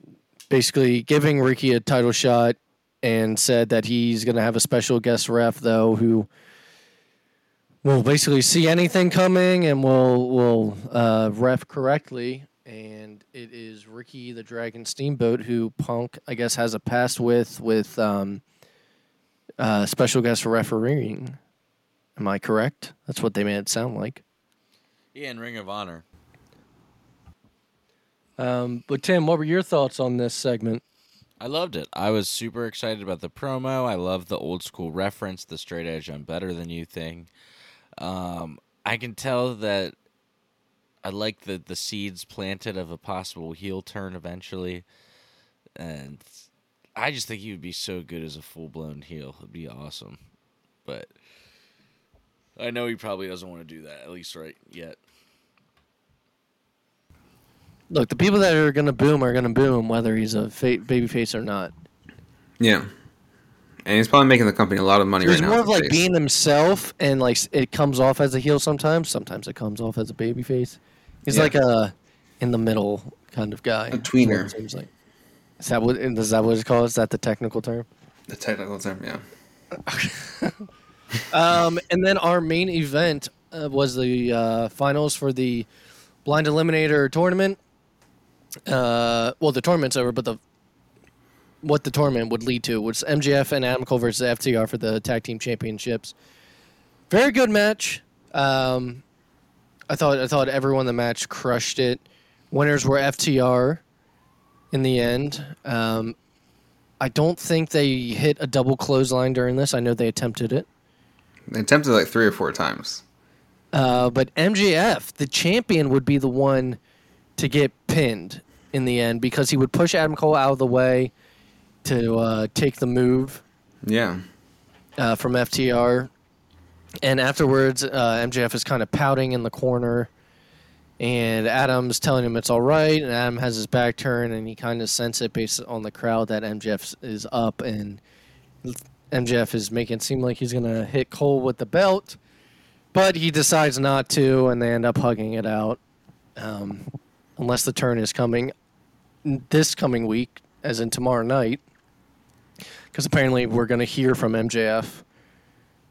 basically giving Ricky a title shot, and said that he's going to have a special guest ref though who will basically see anything coming and we'll we'll uh, ref correctly. And it is Ricky the Dragon Steamboat who Punk I guess has a past with with um, uh, special guest refereeing. Am I correct? That's what they made it sound like. Yeah, in Ring of Honor. Um, but Tim, what were your thoughts on this segment? I loved it. I was super excited about the promo. I love the old school reference, the straight edge "I'm better than you" thing. Um, I can tell that I like the the seeds planted of a possible heel turn eventually, and I just think he would be so good as a full blown heel. It'd be awesome, but I know he probably doesn't want to do that at least right yet. Look, the people that are going to boom are going to boom, whether he's a fa- babyface or not. yeah, and he's probably making the company a lot of money He's right now. more as of like face. being himself, and like it comes off as a heel sometimes. Sometimes it comes off as a babyface. He's Yeah. like a in the middle kind of guy. A is what it tweener. seems like. Is that what is that what it's called? Is that the technical term? the technical term. Yeah, [LAUGHS] Um, and then our main event uh, was the uh, finals for the blind eliminator tournament. Uh, well, the tournament's over, but the what the tournament would lead to was MJF and Adam Cole versus FTR for the tag team championships. Very good match. Um, I thought I thought everyone in the match crushed it. Winners were FTR in the end. Um, I don't think they hit a double clothesline during this. I know they attempted it. they attempted like three or four times. Uh, but MJF, the champion, would be the one to get pinned in the end because he would push Adam Cole out of the way to uh, take the move Yeah, uh, from FTR. And afterwards, uh, MJF is kind of pouting in the corner, and Adam's telling him it's all right. And Adam has his back turned, and he kind of senses it based on the crowd that MJF is up, and MJF is making it seem like he's gonna hit Cole with the belt, but he decides not to, and they end up hugging it out. Um, unless the turn is coming this coming week, as in tomorrow night, because apparently we're gonna hear from MJF.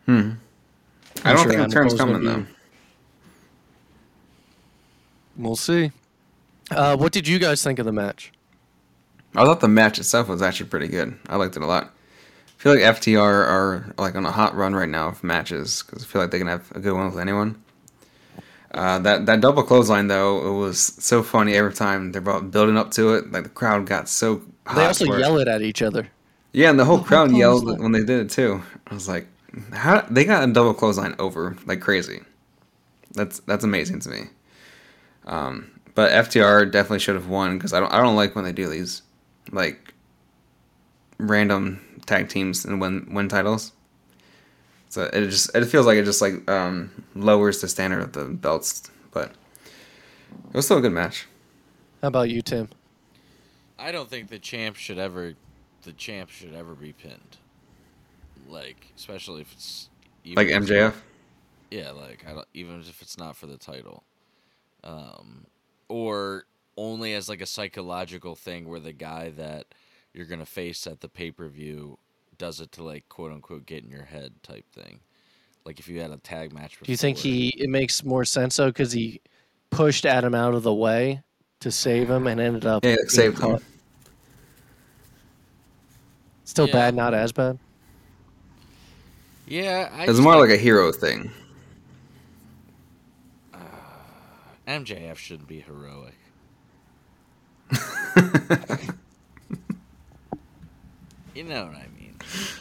I I'm don't sure think the Adam turn's coming though. We'll see. Uh, what did you guys think of the match? I thought the match itself was actually pretty good. I liked it a lot. I feel like FTR are like on a hot run right now of matches because I feel like they can have a good one with anyone. Uh, that that double clothesline though, it was so funny every time they're about building up to it. Like the crowd got so hot. They also for yell it at each other. Yeah, and the whole Double crowd yelled clothesline. when they did it too. I was like, how they got a double clothesline over like crazy. That's that's amazing to me. Um, but FTR definitely should have won because I don't I don't like when they do these like random tag teams and win win titles. So it just it feels like it just like um, lowers the standard of the belts, but it was still a good match. How about you, Tim? I don't think the champ should ever, the champ should ever be pinned. Like, especially if it's even Like if- MJF. Yeah, like I don't, even if it's not for the title, um, or only as like a psychological thing where the guy that you're gonna face at the pay per view does it to like quote unquote get in your head type thing. Like if you had a tag match. Before, Do you think he it makes more sense though because he pushed Adam out of the way to save him and ended up Yeah, being saved him. Caught? Still Yeah. bad, not as bad. Yeah, I It's just more think like a hero thing. Uh, MJF shouldn't be heroic. [LAUGHS] you know what I mean?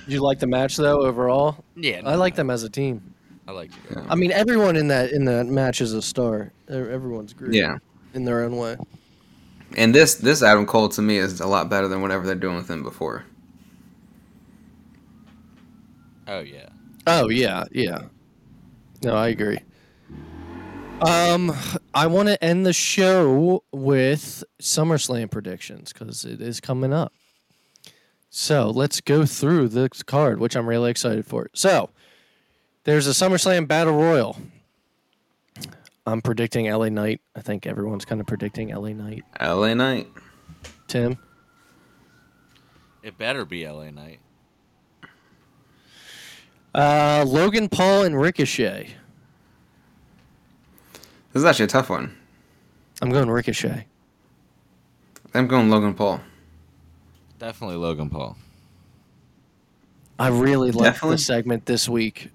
You like the match though overall? Yeah, I like them as a team. I like it. Yeah. I mean, everyone in that in that match is a star. Everyone's great. Yeah. in their own way. And this this Adam Cole to me is a lot better than whatever they're doing with him before. Oh yeah. Oh yeah, yeah. No, I agree. Um, I want to end the show with SummerSlam predictions because it is coming up. So let's go through this card, which I'm really excited for. So there's a SummerSlam Battle Royal. I'm predicting LA Knight. I think everyone's kind of predicting LA Knight. LA Knight. Tim, It better be LA Knight. Uh, Logan Paul and Ricochet. This is actually a tough one. I'm going Ricochet. I'm going Logan Paul. Definitely Logan Paul. I really like the segment this week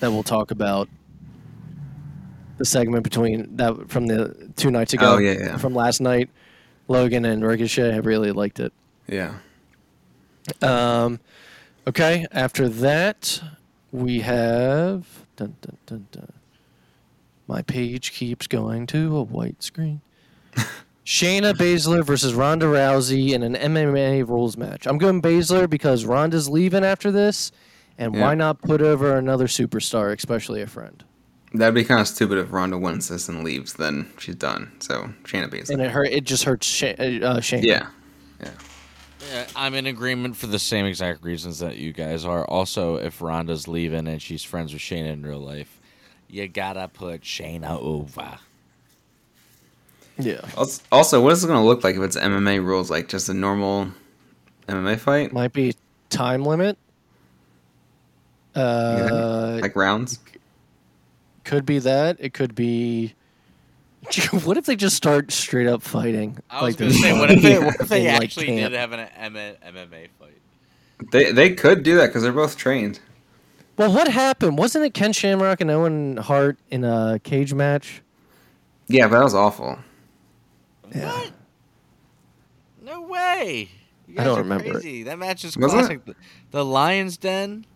that we'll talk about. The segment between that from the two nights ago. Oh, yeah, yeah. From last night, Logan and Ricochet. I really liked it. Yeah. Um, okay, after that, we have. Dun, dun, dun, dun. My page keeps going to a white screen. [LAUGHS] Shayna Baszler versus Ronda Rousey in an MMA rules match. I'm going Baszler because Ronda's leaving after this, and Yeah. why not put over another superstar, especially a friend? That'd be kind of stupid if Ronda wins this and leaves. Then she's done. So Shayna Baszler. And it hurt. It just hurts Shay- uh, Shayna. Yeah. Yeah, I'm in agreement for the same exact reasons that you guys are. Also, if Ronda's leaving and she's friends with Shayna in real life, you gotta put Shayna over. yeah. Also, also, what is it going to look like if it's MMA rules? Like just a normal MMA fight? Might be time limit. Uh, like rounds? Could be that. It could be. [LAUGHS] What if they just start straight up fighting? I was they're gonna say, what if they, what if they in, like, actually camp? did have an M- MMA fight? They they could do that because they're both trained. Well, what happened? Wasn't it Ken Shamrock and Owen Hart in a cage match? Yeah, but that was awful. What? No way. You I don't are remember it. Crazy. That match is Wasn't classic. The, the Lions Den.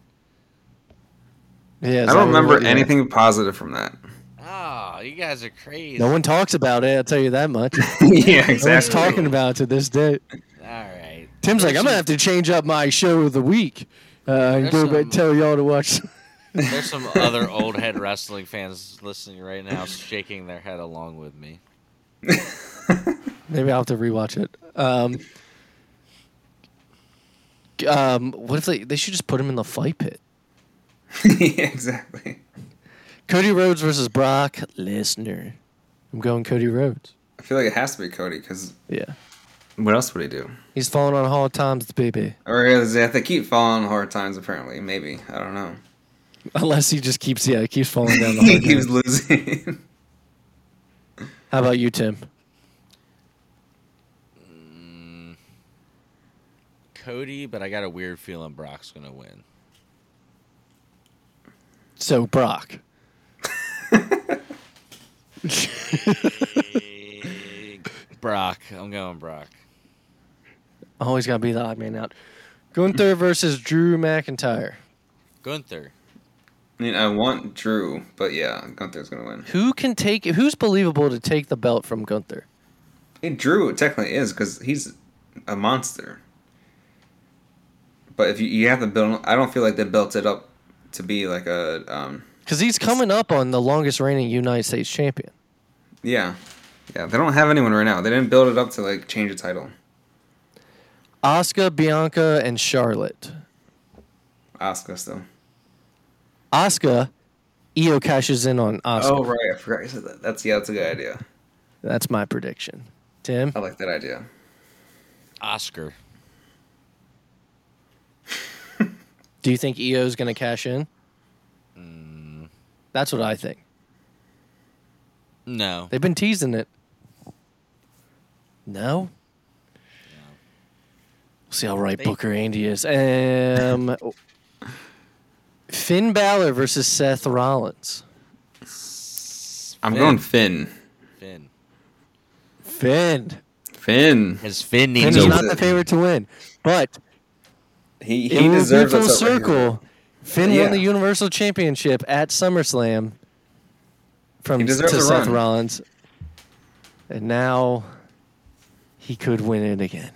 Yeah, I don't remember yeah. anything positive from that. Oh, you guys are crazy. No one talks about it. I'll tell you that much. [LAUGHS] no yeah, one's exactly. talking about it to this day. All right. Tim's like, I'm gonna have to change up my show of the week uh, and There's go back some- tell y'all to watch. [LAUGHS] There's some other [LAUGHS] old head wrestling fans listening right now, shaking their head along with me. Maybe I'll have to rewatch it. Um, um, what if they they should just put him in the fight pit? yeah, exactly. Cody Rhodes versus Brock Lesnar. I'm going Cody Rhodes. I feel like it has to be Cody because Yeah, what else would he do? he's falling on hard times, baby. Or is if they keep falling on hard times, apparently, maybe I don't know. Unless he just keeps yeah, he keeps falling down the [LAUGHS] he hard keeps times. losing. How about you, Tim? Mm, Cody, but I got a weird feeling Brock's gonna win. So Brock. [LAUGHS] Brock. I'm going Brock. Always gotta be the odd man out. Gunther versus Drew McIntyre. Gunther. I mean, I want Drew, but yeah, Gunther's gonna win. Who can take? Who's believable to take the belt from Gunther? Hey, Drew technically is because he's a monster. But if you, you have to build, I don't feel like they built it up to be like a, um, Because he's coming up on the longest reigning United States champion. yeah, yeah. They don't have anyone right now. They didn't build it up to like change the title. Asuka, Bianca, and Charlotte. Asuka still. Asuka, Iyo cashes in on Asuka. Oh right, I forgot you said that. That's yeah, that's a good idea. That's my prediction. Tim, I like that idea. Oscar. [LAUGHS] do you think Iyo's going to cash in? That's what I think. No. They've been teasing it. No. We'll see how right They- Booker Andy is. Um, Finn Balor versus Seth Rollins. I'm Finn. going Finn. Finn. Finn. Finn. His Finn Finn needs is not the favorite to win, but He he will be deserves full it. so- circle. Finn Yeah. won the Universal Championship at SummerSlam from to Seth run. Rollins, and now he could win it again.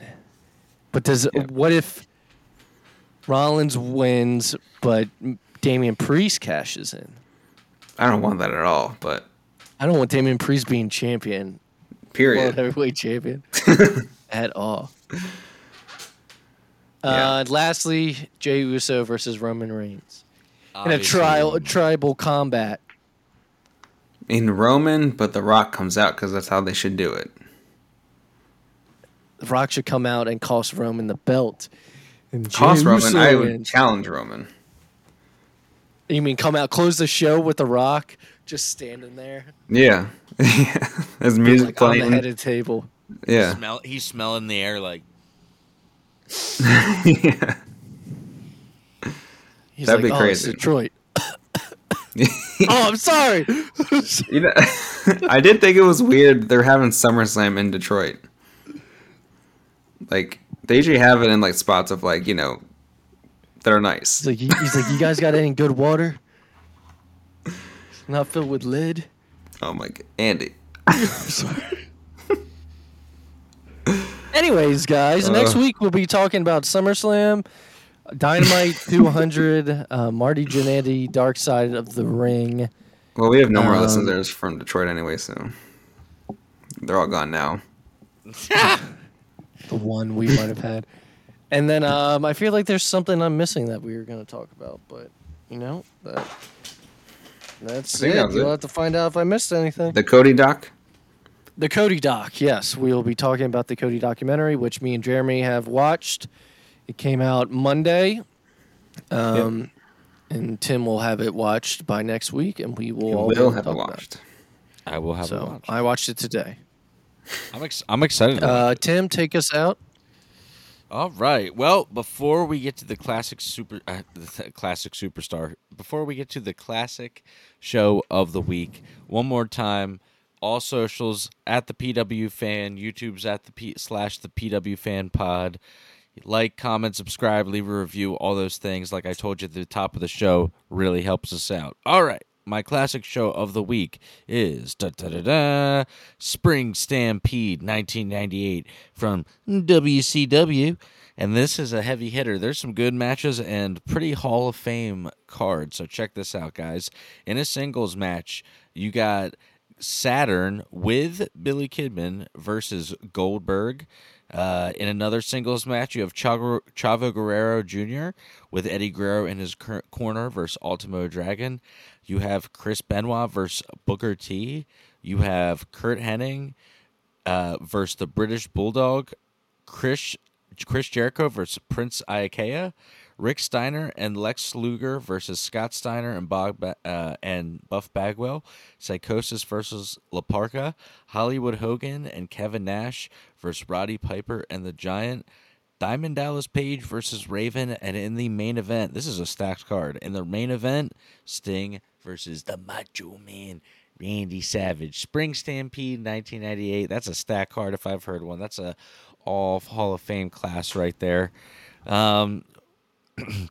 But does Yeah. what if Rollins wins, but Damian Priest cashes in? I don't want that at all. But I don't want Damian Priest being champion, Period. world heavyweight champion, [LAUGHS] at all. Yeah. Uh, lastly, Jey Uso versus Roman Reigns in a Obviously, trial, a tribal combat. In Roman, but The Rock comes out because that's how they should do it. The Rock should come out and cost Roman the belt. And Jey Cost Roman, Uso I would wins. challenge Roman. You mean come out, close the show with The Rock just standing there, Yeah, [LAUGHS] as music like on the playing. head of the table? yeah, Smell, he's smelling the air like yeah. [LAUGHS] He's That'd like, be oh, crazy." Detroit. [LAUGHS] [LAUGHS] oh, I'm sorry. You know, I did think it was weird they're having SummerSlam in Detroit. Like they usually have it in like spots of like you know that are nice. He's like, he's like, you guys got any good water? It's Not filled with lead. Oh my god, Andy. Anyways, guys, next Uh. week we'll be talking about SummerSlam, Dynamite [LAUGHS] 200, uh, Marty Jannetty, Dark Side of the Ring. Well, we have no more Um, listeners from Detroit anyway, so they're all gone now. [LAUGHS] the one we might have had. And then um, I feel like there's something I'm missing that we were going to talk about, but you know that that's it. that You'll it. have to find out if I missed anything. The Cody doc. The Cody doc, yes, we will be talking about the Cody documentary, which me and Jeremy have watched. It came out Monday, um, and Tim will have it watched by next week, and we will You all will have it talk about watched. I will have it So watched. I watched it today. I'm ex- I'm excited. Uh, Tim, take us out. All right. Well, before we get to the classic super, uh, the classic superstar, before we get to the classic show of the week, one more time, all socials at the PW Fan, YouTube's at the P slash the PW Fan Pod. Like, comment, subscribe, leave a review, all those things. Like I told you at the top of the show, really helps us out. All right. My classic show of the week is da da da da Spring Stampede 1998 from WCW. And this is a heavy hitter. There's some good matches and pretty Hall of Fame cards. So check this out, guys. In a singles match, you got Saturn with Billy Kidman versus Goldberg. Uh, in another singles match, you have Chavo, Chavo Guerrero Jr. with Eddie Guerrero in his corner versus Ultimo Dragon. You have Chris Benoit versus Booker T. You have Curt Hennig uh, versus the British Bulldog. Chris Chris Jericho versus Prince Iaukea. Rick Steiner and Lex Luger versus Scott Steiner and Bob uh, and Buff Bagwell, Psicosis versus La Parka, Hollywood Hogan and Kevin Nash versus Roddy Piper and the Giant, Diamond Dallas Page versus Raven, and in the main event, this is a stacked card. In the main event, Sting versus the Macho Man. Randy Savage, Spring Stampede, 1998. That's a stack card if I've heard one. That's a all Hall of Fame class right there. Um, [CLEARS THROAT]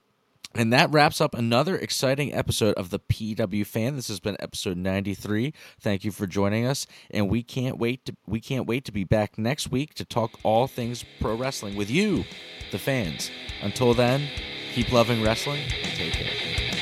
and that wraps up another exciting episode of the PW Fan. This has been episode 93. Thank you for joining us, and we can't wait to we can't wait to be back next week to talk all things pro wrestling with you, the fans. Until then, keep loving wrestling and take care.